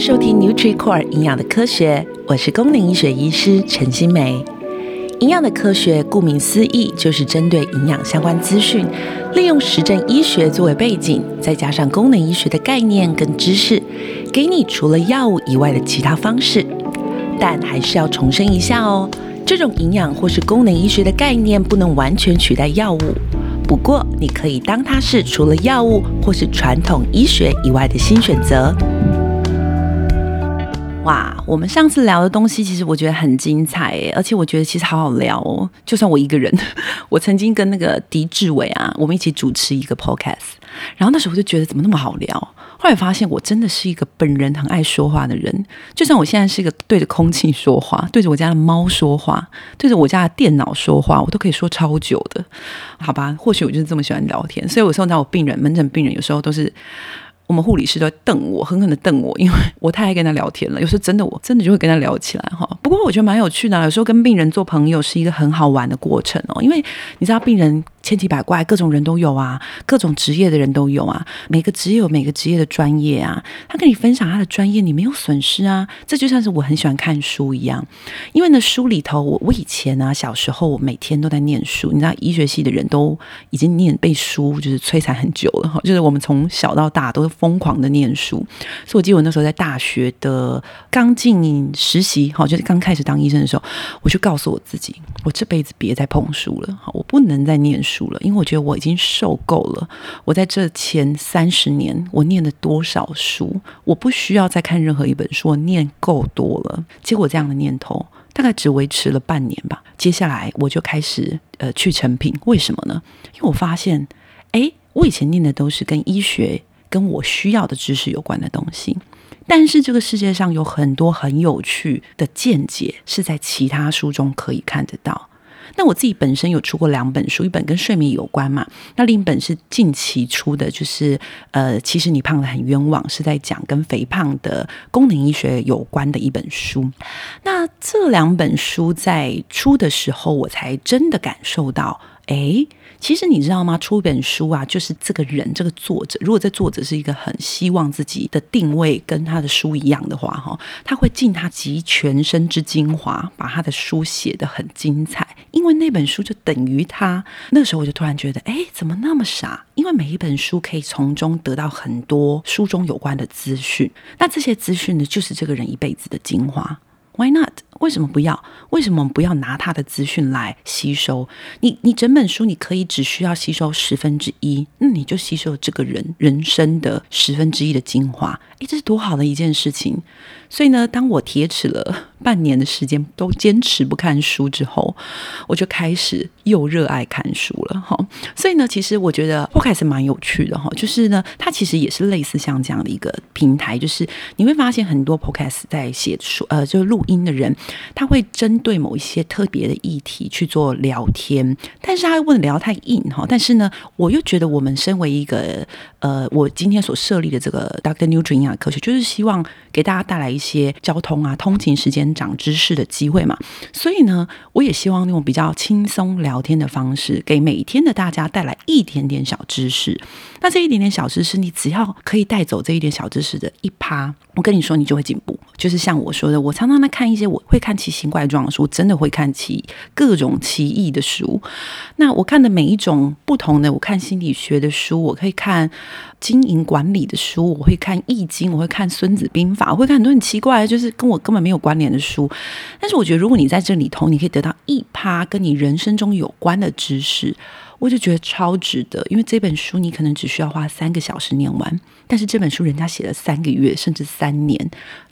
收听 NutriCore 营养的科学，我是功能医学医师陈欣湄。营养的科学，顾名思义，就是针对营养相关资讯，利用实证医学作为背景，再加上功能医学的概念跟知识，给你除了药物以外的其他方式。但还是要重申一下哦，这种营养或是功能医学的概念，不能完全取代药物。不过，你可以当它是除了药物或是传统医学以外的新选择。哇，我们上次聊的东西其实我觉得很精彩诶，而且我觉得其实好好聊哦。就算我一个人，我曾经跟那个狄志伟啊，我们一起主持一个 podcast，然后那时候我就觉得怎么那么好聊。后来发现我真的是一个本人很爱说话的人，就算我现在是一个对着空气说话，对着我家的猫说话，对着我家的电脑说话，我都可以说超久的。好吧，或许我就是这么喜欢聊天，所以我送到我病人门诊病人有时候都是。我们护理师都在瞪我，狠狠的瞪我，因为我太爱跟他聊天了。有时候真的，我真的就会跟他聊起来哈。不过我觉得蛮有趣的，有时候跟病人做朋友是一个很好玩的过程哦，因为你知道病人。千奇百怪，各种人都有啊，各种职业的人都有啊。每个职业有每个职业的专业啊。他跟你分享他的专业，你没有损失啊。这就像是我很喜欢看书一样，因为呢，书里头，我我以前啊，小时候我每天都在念书。你知道，医学系的人都已经念背书，就是摧残很久了哈。就是我们从小到大都是疯狂的念书。所以我记得我那时候在大学的刚进实习，哈，就是刚开始当医生的时候，我就告诉我自己，我这辈子别再碰书了，哈，我不能再念书。了，因为我觉得我已经受够了。我在这前三十年，我念了多少书？我不需要再看任何一本书，我念够多了。结果这样的念头大概只维持了半年吧。接下来我就开始呃去成品，为什么呢？因为我发现，诶，我以前念的都是跟医学跟我需要的知识有关的东西，但是这个世界上有很多很有趣的见解是在其他书中可以看得到。那我自己本身有出过两本书，一本跟睡眠有关嘛，那另一本是近期出的，就是呃，其实你胖得很冤枉，是在讲跟肥胖的功能医学有关的一本书。那这两本书在出的时候，我才真的感受到，诶。其实你知道吗？出一本书啊，就是这个人这个作者，如果这作者是一个很希望自己的定位跟他的书一样的话，哈，他会尽他集全身之精华，把他的书写得很精彩。因为那本书就等于他。那时候我就突然觉得，哎，怎么那么傻？因为每一本书可以从中得到很多书中有关的资讯，那这些资讯呢，就是这个人一辈子的精华。Why not？为什么不要？为什么不要拿他的资讯来吸收？你你整本书你可以只需要吸收十分之一，那你就吸收这个人人生的十分之一的精华。诶，这是多好的一件事情！所以呢，当我铁齿了半年的时间都坚持不看书之后，我就开始又热爱看书了哈。所以呢，其实我觉得 Podcast 蛮有趣的哈，就是呢，它其实也是类似像这样的一个平台，就是你会发现很多 Podcast 在写书呃，就是录音的人，他会针对某一些特别的议题去做聊天，但是他又不能聊太硬哈。但是呢，我又觉得我们身为一个呃，我今天所设立的这个 Doctor Nutri 营养科学，就是希望给大家带来一。些交通啊，通勤时间长知识的机会嘛，所以呢，我也希望用比较轻松聊天的方式，给每天的大家带来一点点小知识。那这一点点小知识，你只要可以带走这一点小知识的一趴，我跟你说，你就会进步。就是像我说的，我常常在看一些我会看奇形怪状的书，真的会看奇各种奇异的书。那我看的每一种不同的，我看心理学的书，我可以看经营管理的书，我会看易经，我会看孙子兵法，我会看很多很奇怪的，就是跟我根本没有关联的书。但是我觉得，如果你在这里头，你可以得到一趴跟你人生中有关的知识。我就觉得超值得，因为这本书你可能只需要花三个小时念完，但是这本书人家写了三个月甚至三年，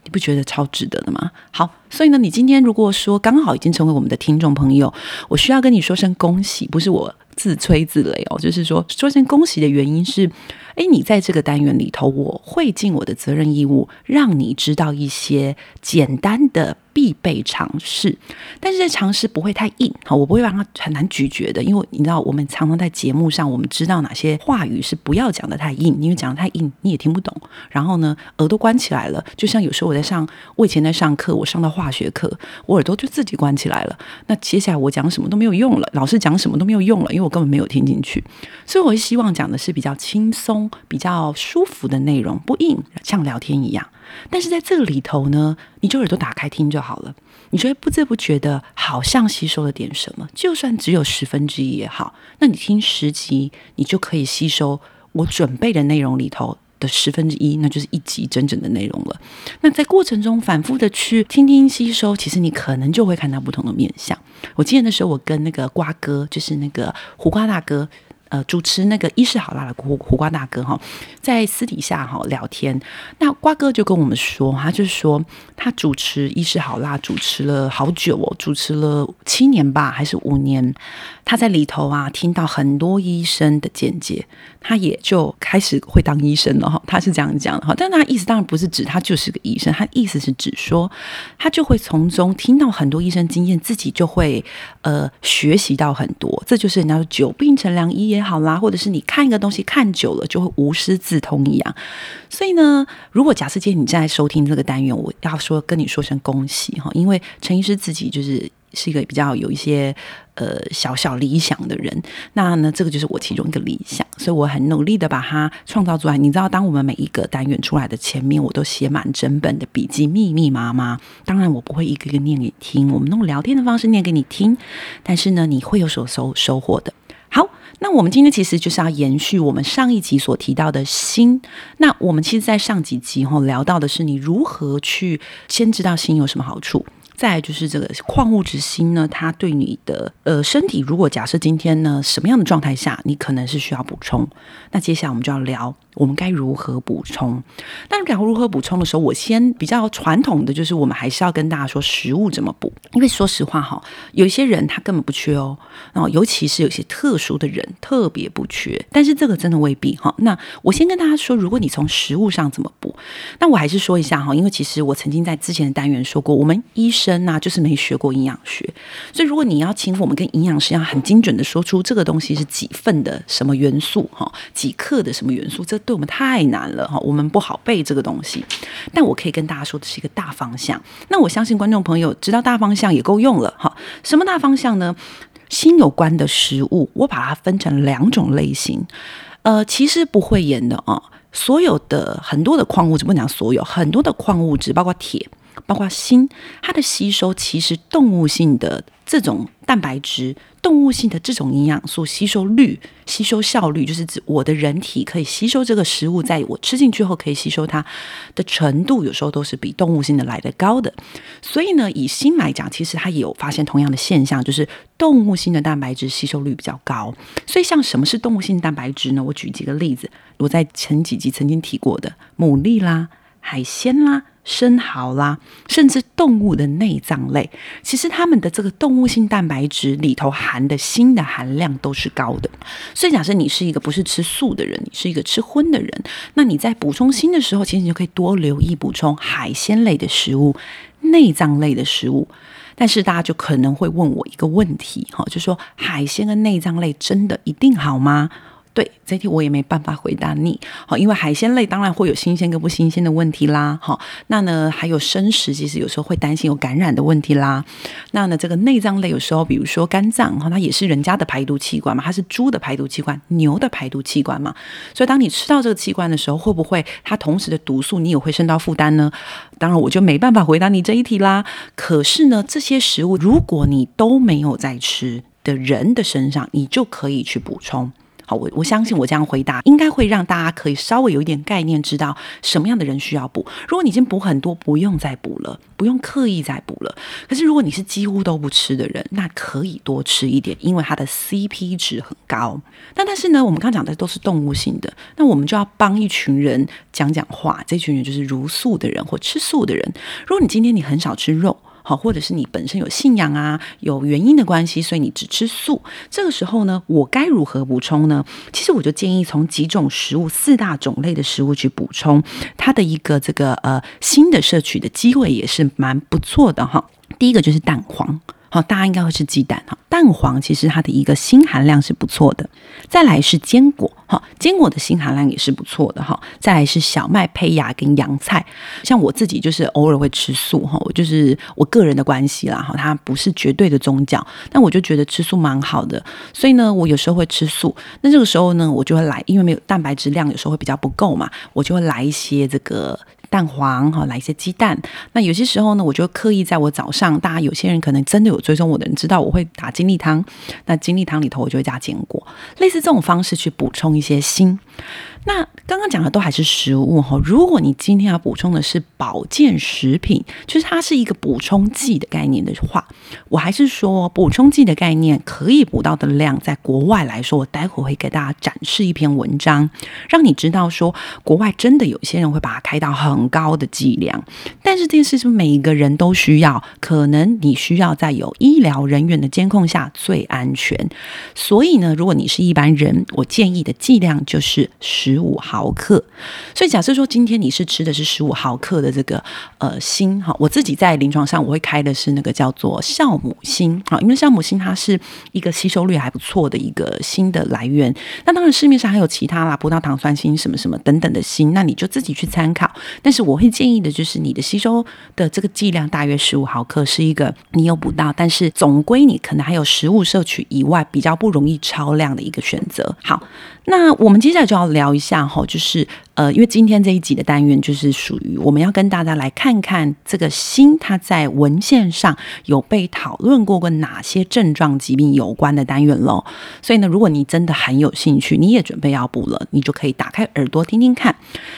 你不觉得超值得的吗？好，所以呢，你今天如果说刚好已经成为我们的听众朋友，我需要跟你说声恭喜，不是我自吹自擂哦，就是说说声恭喜的原因是，诶，你在这个单元里头，我会尽我的责任义务，让你知道一些简单的。必备常识。但是这常识不会太硬，好，我不会让它很难咀嚼的，因为你知道，我们常常在节目上，我们知道哪些话语是不要讲得太硬，因为讲得太硬你也听不懂。然后呢，耳朵关起来了，就像有时候我在上，我以前在上课，我上到化学课，我耳朵就自己关起来了。那接下来我讲什么都没有用了，老师讲什么都没有用了，因为我根本没有听进去。所以我希望讲的是比较轻松、比较舒服的内容，不硬，像聊天一样。但是在这个里头呢，你就耳朵打开听就好了。你就会不知不觉的，好像吸收了点什么。就算只有十分之一也好，那你听十集，你就可以吸收我准备的内容里头的十分之一，那就是一集整整的内容了。那在过程中反复的去听听吸收，其实你可能就会看到不同的面相。我记得那时候我跟那个瓜哥，就是那个胡瓜大哥。呃，主持那个伊势好辣的胡胡瓜大哥哈，在私底下哈聊天，那瓜哥就跟我们说，他就说他主持伊势好辣，主持了好久哦，主持了七年吧，还是五年。他在里头啊，听到很多医生的见解，他也就开始会当医生了哈。他是这样讲的哈，但他意思当然不是指他就是个医生，他意思是指说他就会从中听到很多医生经验，自己就会呃学习到很多。这就是人家说久病成良医也好啦，或者是你看一个东西看久了就会无师自通一样。所以呢，如果假设今天你正在收听这个单元，我要说跟你说声恭喜哈，因为陈医师自己就是。是一个比较有一些呃小小理想的人，那呢，这个就是我其中一个理想，所以我很努力的把它创造出来。你知道，当我们每一个单元出来的前面，我都写满整本的笔记，密密麻麻。当然，我不会一个一个念给你听，我们用聊天的方式念给你听。但是呢，你会有所收收获的。好，那我们今天其实就是要延续我们上一集所提到的心。那我们其实，在上几集哈聊到的是你如何去先知道心有什么好处。再就是这个矿物质锌呢，它对你的呃身体，如果假设今天呢什么样的状态下，你可能是需要补充，那接下来我们就要聊。我们该如何补充？但聊如何补充的时候，我先比较传统的就是，我们还是要跟大家说食物怎么补。因为说实话哈，有一些人他根本不缺哦，然后尤其是有些特殊的人特别不缺。但是这个真的未必哈。那我先跟大家说，如果你从食物上怎么补，那我还是说一下哈，因为其实我曾经在之前的单元说过，我们医生真呐就是没学过营养学，所以如果你要请我们跟营养师一样很精准的说出这个东西是几份的什么元素哈，几克的什么元素，这。对我们太难了哈，我们不好背这个东西。但我可以跟大家说的是一个大方向。那我相信观众朋友知道大方向也够用了哈。什么大方向呢？锌有关的食物，我把它分成两种类型。呃，其实不会演的啊。所有的很多的矿物质，不讲所有，很多的矿物质，包括铁。包括锌，它的吸收其实动物性的这种蛋白质、动物性的这种营养素吸收率、吸收效率，就是指我的人体可以吸收这个食物，在我吃进去后可以吸收它的程度，有时候都是比动物性的来得高的。所以呢，以锌来讲，其实它也有发现同样的现象，就是动物性的蛋白质吸收率比较高。所以，像什么是动物性蛋白质呢？我举几个例子，我在前几集曾经提过的牡蛎啦、海鲜啦。生蚝啦，甚至动物的内脏类，其实它们的这个动物性蛋白质里头含的锌的含量都是高的。所以，假设你是一个不是吃素的人，你是一个吃荤的人，那你在补充锌的时候，其实你就可以多留意补充海鲜类的食物、内脏类的食物。但是，大家就可能会问我一个问题，哈，就说海鲜跟内脏类真的一定好吗？对，这题我也没办法回答你。好，因为海鲜类当然会有新鲜跟不新鲜的问题啦。好，那呢还有生食，其实有时候会担心有感染的问题啦。那呢这个内脏类有时候，比如说肝脏哈，它也是人家的排毒器官嘛，它是猪的排毒器官，牛的排毒器官嘛。所以当你吃到这个器官的时候，会不会它同时的毒素你也会受到负担呢？当然我就没办法回答你这一题啦。可是呢，这些食物如果你都没有在吃的人的身上，你就可以去补充。好，我我相信我这样回答应该会让大家可以稍微有一点概念，知道什么样的人需要补。如果你已经补很多，不用再补了，不用刻意再补了。可是如果你是几乎都不吃的人，那可以多吃一点，因为它的 CP 值很高。那但是呢，我们刚讲的都是动物性的，那我们就要帮一群人讲讲话。这群人就是茹素的人或吃素的人。如果你今天你很少吃肉。好，或者是你本身有信仰啊，有原因的关系，所以你只吃素。这个时候呢，我该如何补充呢？其实我就建议从几种食物、四大种类的食物去补充，它的一个这个呃新的摄取的机会也是蛮不错的哈。第一个就是蛋黄。好，大家应该会吃鸡蛋哈。蛋黄其实它的一个锌含量是不错的。再来是坚果，哈，坚果的锌含量也是不错的哈。再来是小麦胚芽跟洋菜，像我自己就是偶尔会吃素哈，我就是我个人的关系啦哈，它不是绝对的宗教，但我就觉得吃素蛮好的，所以呢，我有时候会吃素。那这个时候呢，我就会来，因为没有蛋白质量，有时候会比较不够嘛，我就会来一些这个。蛋黄哈，来一些鸡蛋。那有些时候呢，我就刻意在我早上，大家有些人可能真的有追踪我的人知道，我会打精力汤。那精力汤里头，我就会加坚果，类似这种方式去补充一些锌。那刚刚讲的都还是食物哈，如果你今天要补充的是保健食品，就是它是一个补充剂的概念的话，我还是说补充剂的概念可以补到的量，在国外来说，我待会会给大家展示一篇文章，让你知道说国外真的有些人会把它开到很高的剂量，但是这件事是每一个人都需要，可能你需要在有医疗人员的监控下最安全。所以呢，如果你是一般人，我建议的剂量就是十五毫克，所以假设说今天你是吃的是十五毫克的这个呃锌哈，我自己在临床上我会开的是那个叫做酵母锌啊，因为酵母锌它是一个吸收率还不错的一个锌的来源。那当然市面上还有其他啦，葡萄糖酸锌什么什么等等的锌，那你就自己去参考。但是我会建议的就是你的吸收的这个剂量大约十五毫克是一个你有补到，但是总归你可能还有食物摄取以外比较不容易超量的一个选择。好。那我们接下来就要聊一下哈，就是呃，因为今天这一集的单元就是属于我们要跟大家来看看这个心，它在文献上有被讨论过跟哪些症状疾病有关的单元喽。所以呢，如果你真的很有兴趣，你也准备要补了，你就可以打开耳朵听听看。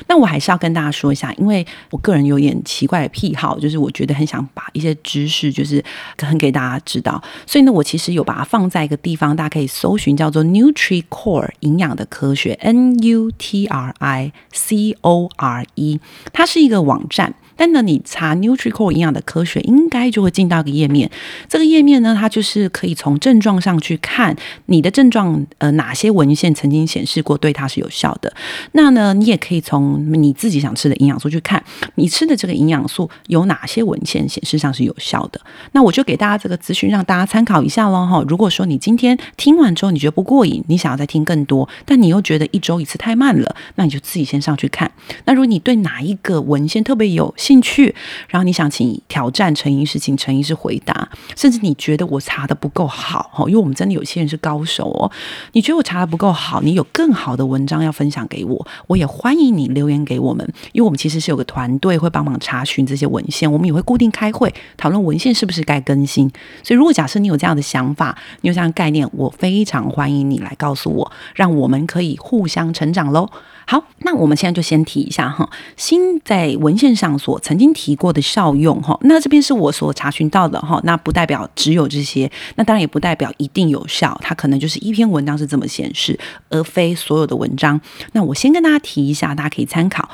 那我还是要跟大家说一下，因为我个人有点奇怪的癖好，就是我觉得很想把一些知识就是很给大家知道，所以呢，我其实有把它放在一个地方，大家可以搜寻叫做 NutriCore 营养的科学 N U T R I C O R E，它是一个网站。但呢，你查 NutriCore 营养的科学，应该就会进到一个页面。这个页面呢，它就是可以从症状上去看你的症状，呃，哪些文献曾经显示过对它是有效的。那呢，你也可以从你自己想吃的营养素去看，你吃的这个营养素有哪些文献显示上是有效的。那我就给大家这个资讯，让大家参考一下喽哈。如果说你今天听完之后你觉得不过瘾，你想要再听更多，但你又觉得一周一次太慢了，那你就自己先上去看。那如果你对哪一个文献特别有兴趣，然后你想请挑战陈医师，请陈医师回答，甚至你觉得我查的不够好，因为我们真的有些人是高手哦。你觉得我查的不够好，你有更好的文章要分享给我，我也欢迎你留言给我们，因为我们其实是有个团队会帮忙查询这些文献，我们也会固定开会讨论文献是不是该更新。所以如果假设你有这样的想法，你有这样的概念，我非常欢迎你来告诉我，让我们可以互相成长喽。好，那我们现在就先提一下哈，锌在文献上所曾经提过的效用哈，那这边是我所查询到的哈，那不代表只有这些，那当然也不代表一定有效，它可能就是一篇文章是这么显示，而非所有的文章。那我先跟大家提一下，大家可以参考。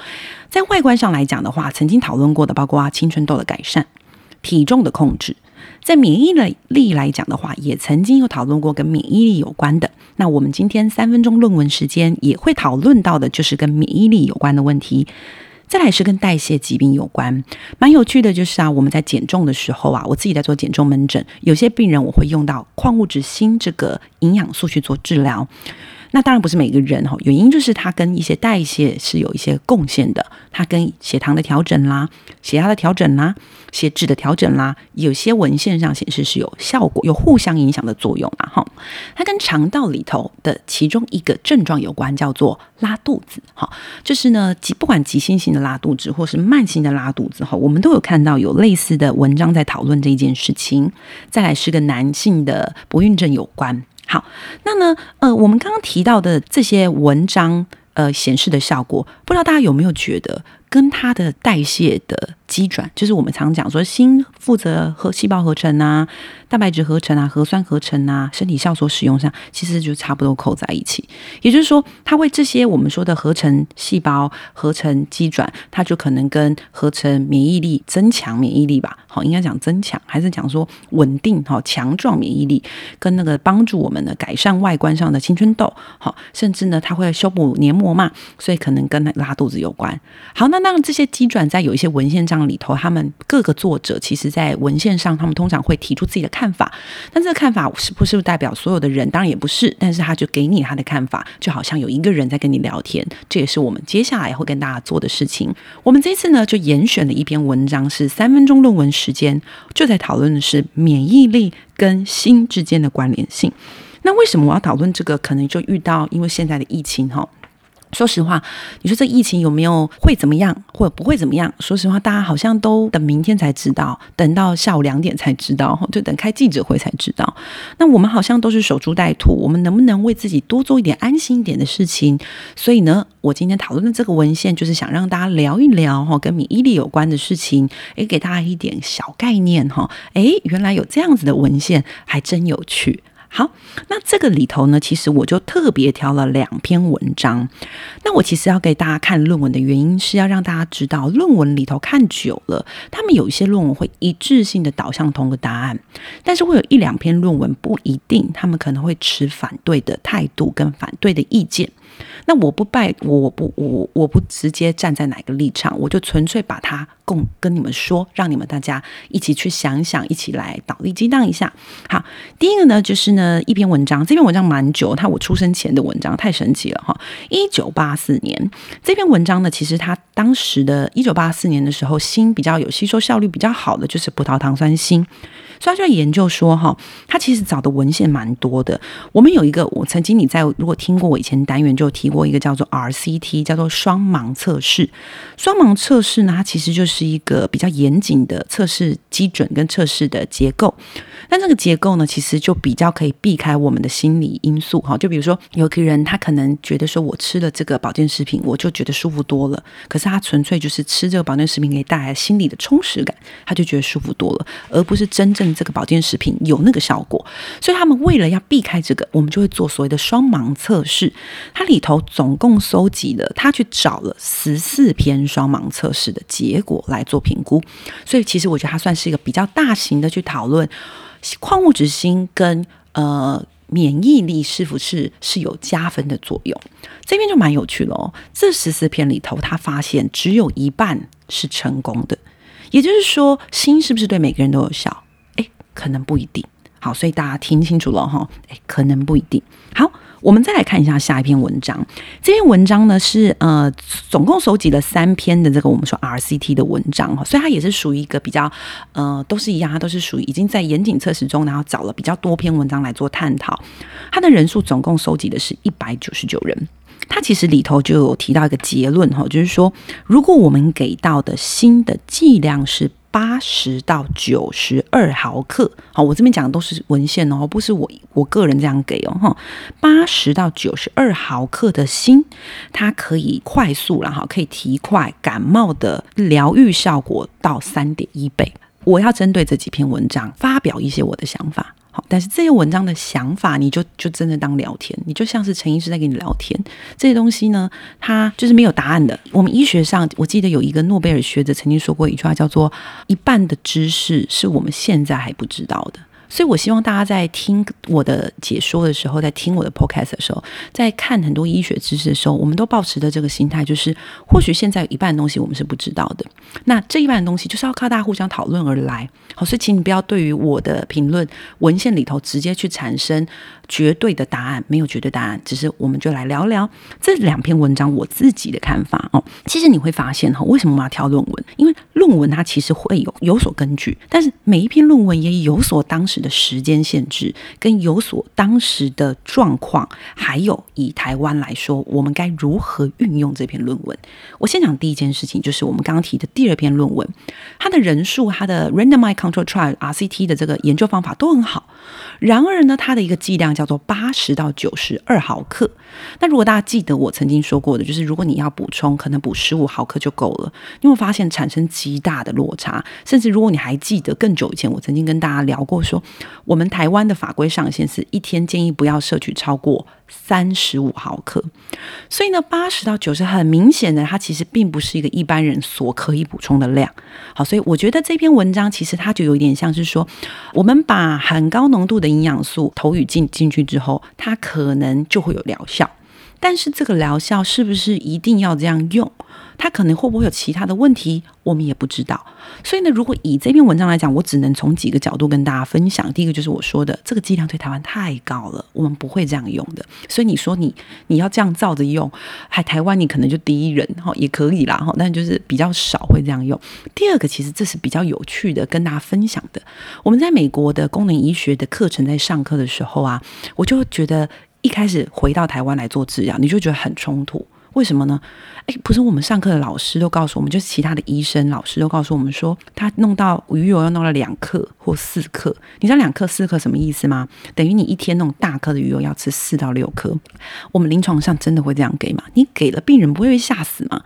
在外观上来讲的话，曾经讨论过的，包括青春痘的改善、体重的控制。在免疫力来讲的话，也曾经有讨论过跟免疫力有关的。那我们今天三分钟论文时间也会讨论到的，就是跟免疫力有关的问题。再来是跟代谢疾病有关，蛮有趣的，就是啊，我们在减重的时候啊，我自己在做减重门诊，有些病人我会用到矿物质锌这个营养素去做治疗。那当然不是每个人哈，原因就是它跟一些代谢是有一些贡献的，它跟血糖的调整啦、血压的调整啦、血脂的调整啦，有些文献上显示是有效果，有互相影响的作用啊哈。它跟肠道里头的其中一个症状有关，叫做拉肚子哈，就是呢，急不管急性型的拉肚子或是慢性的拉肚子哈，我们都有看到有类似的文章在讨论这件事情。再来是跟男性的不孕症有关。好，那呢，呃，我们刚刚提到的这些文章，呃，显示的效果，不知道大家有没有觉得跟它的代谢的机转，就是我们常讲说，锌负责和细胞合成啊。蛋白质合成啊，核酸合成啊，身体酵素使用上，其实就差不多扣在一起。也就是说，它为这些我们说的合成细胞、合成机转，它就可能跟合成免疫力、增强免疫力吧，好，应该讲增强，还是讲说稳定、好强壮免疫力，跟那个帮助我们的改善外观上的青春痘，好，甚至呢，它会修补黏膜嘛，所以可能跟拉肚子有关。好，那当然这些机转在有一些文献上里头，他们各个作者其实在文献上，他们通常会提出自己的。看法，但这个看法是不是代表所有的人？当然也不是，但是他就给你他的看法，就好像有一个人在跟你聊天。这也是我们接下来会跟大家做的事情。我们这次呢，就严选了一篇文章，是三分钟论文时间，就在讨论的是免疫力跟心之间的关联性。那为什么我要讨论这个？可能就遇到因为现在的疫情哈。说实话，你说这疫情有没有会怎么样，或者不会怎么样？说实话，大家好像都等明天才知道，等到下午两点才知道，就等开记者会才知道。那我们好像都是守株待兔，我们能不能为自己多做一点安心一点的事情？所以呢，我今天讨论的这个文献，就是想让大家聊一聊哈，跟免疫力有关的事情，也，给大家一点小概念哈。诶，原来有这样子的文献，还真有趣。好，那这个里头呢，其实我就特别挑了两篇文章。那我其实要给大家看论文的原因，是要让大家知道，论文里头看久了，他们有一些论文会一致性的导向同个答案，但是会有一两篇论文不一定，他们可能会持反对的态度跟反对的意见。那我不拜，我不我我不直接站在哪个立场，我就纯粹把它共跟你们说，让你们大家一起去想想，一起来脑力激荡一下。好，第一个呢，就是呢一篇文章，这篇文章蛮久，它我出生前的文章太神奇了哈。一九八四年这篇文章呢，其实它当时的一九八四年的时候，锌比较有吸收效率比较好的就是葡萄糖酸锌。所以他就研究说，哈，他其实找的文献蛮多的。我们有一个，我曾经你在如果听过我以前单元就提过一个叫做 RCT，叫做双盲测试。双盲测试呢，它其实就是一个比较严谨的测试基准跟测试的结构。但这个结构呢，其实就比较可以避开我们的心理因素，哈。就比如说，有个人他可能觉得说，我吃了这个保健食品，我就觉得舒服多了。可是他纯粹就是吃这个保健食品给带来心理的充实感，他就觉得舒服多了，而不是真正。这个保健食品有那个效果，所以他们为了要避开这个，我们就会做所谓的双盲测试。它里头总共搜集了，他去找了十四篇双盲测试的结果来做评估。所以其实我觉得它算是一个比较大型的去讨论矿物质锌跟呃免疫力是不是是有加分的作用。这边就蛮有趣了哦。这十四篇里头，他发现只有一半是成功的，也就是说，锌是不是对每个人都有效？哎可能不一定。好，所以大家听清楚了哈，诶，可能不一定。好，我们再来看一下下一篇文章。这篇文章呢是呃，总共收集了三篇的这个我们说 RCT 的文章哈，所以它也是属于一个比较呃，都是一样，它都是属于已经在严谨测试中，然后找了比较多篇文章来做探讨。它的人数总共收集的是一百九十九人。它其实里头就有提到一个结论哈，就是说，如果我们给到的新的剂量是。八十到九十二毫克，好，我这边讲的都是文献哦，不是我我个人这样给哦，哈，八十到九十二毫克的锌，它可以快速然后，可以提快感冒的疗愈效果到三点一倍。我要针对这几篇文章发表一些我的想法。但是这些文章的想法，你就就真的当聊天，你就像是陈医师在跟你聊天。这些东西呢，它就是没有答案的。我们医学上，我记得有一个诺贝尔学者曾经说过一句话，叫做“一半的知识是我们现在还不知道的”。所以，我希望大家在听我的解说的时候，在听我的 podcast 的时候，在看很多医学知识的时候，我们都保持着这个心态，就是或许现在有一半的东西我们是不知道的。那这一半的东西，就是要靠大家互相讨论而来。好，所以请你不要对于我的评论文献里头直接去产生绝对的答案，没有绝对答案，只是我们就来聊聊这两篇文章我自己的看法哦。其实你会发现哈，为什么我们要挑论文？因为论文它其实会有有所根据，但是每一篇论文也有所当时。时的时间限制，跟有所当时的状况，还有以台湾来说，我们该如何运用这篇论文。我先讲第一件事情，就是我们刚刚提的第二篇论文，它的人数、它的 randomized control trial RCT 的这个研究方法都很好。然而呢，它的一个剂量叫做八十到九十二毫克。那如果大家记得我曾经说过的，就是如果你要补充，可能补十五毫克就够了。你会发现产生极大的落差。甚至如果你还记得更久以前，我曾经跟大家聊过说，我们台湾的法规上限是一天建议不要摄取超过三十五毫克。所以呢，八十到九十很明显的，它其实并不是一个一般人所可以补充的量。好，所以我觉得这篇文章其实它就有点像是说，我们把很高浓度的营养素投予进进去之后，它可能就会有疗效。但是这个疗效是不是一定要这样用？他可能会不会有其他的问题？我们也不知道。所以呢，如果以这篇文章来讲，我只能从几个角度跟大家分享。第一个就是我说的，这个剂量对台湾太高了，我们不会这样用的。所以你说你你要这样照着用，还台湾你可能就第一人哈也可以啦哈，但就是比较少会这样用。第二个，其实这是比较有趣的，跟大家分享的。我们在美国的功能医学的课程在上课的时候啊，我就觉得。一开始回到台湾来做治疗，你就觉得很冲突，为什么呢？诶，不是我们上课的老师都告诉我们，就是其他的医生老师都告诉我们说，他弄到鱼油要弄了两克或四克。你知道两克四克什么意思吗？等于你一天那种大颗的鱼油要吃四到六颗。我们临床上真的会这样给吗？你给了病人不会被吓死吗？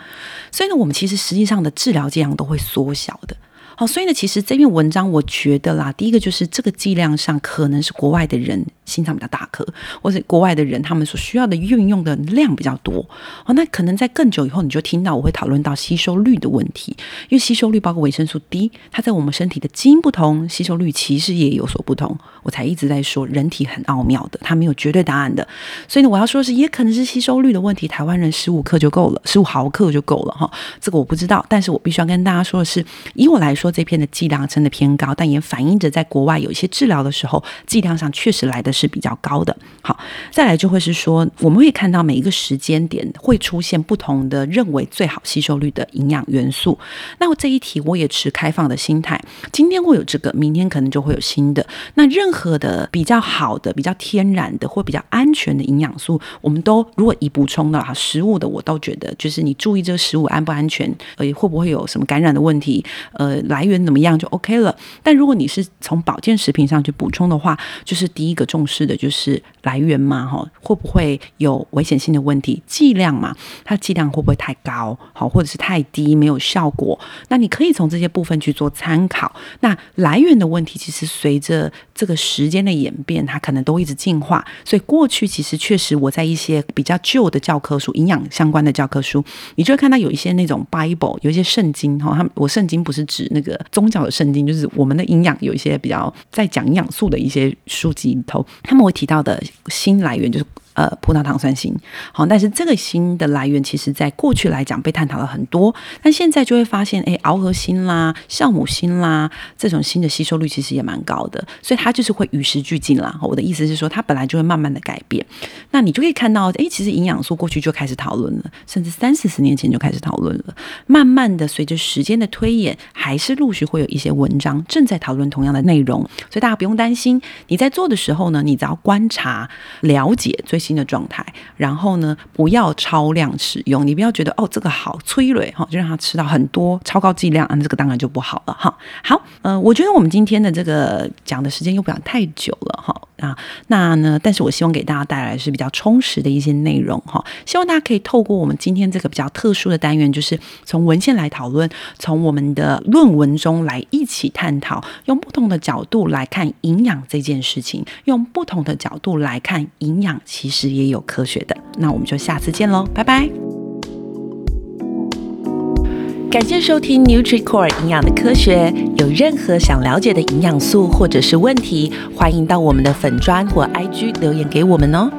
所以呢，我们其实实际上的治疗剂量都会缩小的。好，所以呢，其实这篇文章我觉得啦，第一个就是这个剂量上可能是国外的人心脏比较大颗，或者国外的人他们所需要的运用的量比较多。哦，那可能在更久以后，你就听到我会讨论到吸收率的问题，因为吸收率包括维生素 D，它在我们身体的基因不同，吸收率其实也有所不同。我才一直在说，人体很奥妙的，它没有绝对答案的。所以呢，我要说的是，也可能是吸收率的问题。台湾人十五克就够了，十五毫克就够了哈。这个我不知道，但是我必须要跟大家说的是，以我来说。这篇的剂量真的偏高，但也反映着在国外有一些治疗的时候，剂量上确实来的是比较高的。好，再来就会是说，我们会看到每一个时间点会出现不同的认为最好吸收率的营养元素。那我这一题我也持开放的心态，今天会有这个，明天可能就会有新的。那任何的比较好的、比较天然的或比较安全的营养素，我们都如果以补充的哈，食物的我都觉得，就是你注意这个食物安不安全，呃，会不会有什么感染的问题，呃，来源怎么样就 OK 了。但如果你是从保健食品上去补充的话，就是第一个重视的就是来源嘛，哈，会不会有危险性的问题？剂量嘛，它剂量会不会太高，好，或者是太低没有效果？那你可以从这些部分去做参考。那来源的问题，其实随着这个时间的演变，它可能都一直进化。所以过去其实确实我在一些比较旧的教科书，营养相关的教科书，你就会看到有一些那种 Bible，有一些圣经，哈，他们我圣经不是指那个。宗教的圣经，就是我们的营养有一些比较在讲营养素的一些书籍里头，他们会提到的新来源就是。呃，葡萄糖酸锌，好，但是这个锌的来源，其实在过去来讲被探讨了很多，但现在就会发现，哎，螯合锌啦、酵母锌啦，这种锌的吸收率其实也蛮高的，所以它就是会与时俱进啦。我的意思是说，它本来就会慢慢的改变。那你就可以看到，哎，其实营养素过去就开始讨论了，甚至三四十年前就开始讨论了，慢慢的随着时间的推演，还是陆续会有一些文章正在讨论同样的内容，所以大家不用担心，你在做的时候呢，你只要观察、了解最新。的状态，然后呢，不要超量使用。你不要觉得哦，这个好催泪哈，就让他吃到很多超高剂量，啊，这个当然就不好了哈。好，呃，我觉得我们今天的这个讲的时间又不想太久了哈啊，那呢，但是我希望给大家带来是比较充实的一些内容哈。希望大家可以透过我们今天这个比较特殊的单元，就是从文献来讨论，从我们的论文中来一起探讨，用不同的角度来看营养这件事情，用不同的角度来看营养，其其实。也有科学的，那我们就下次见喽，拜拜！感谢收听 NutriCore 营养的科学。有任何想了解的营养素或者是问题，欢迎到我们的粉砖或 IG 留言给我们哦。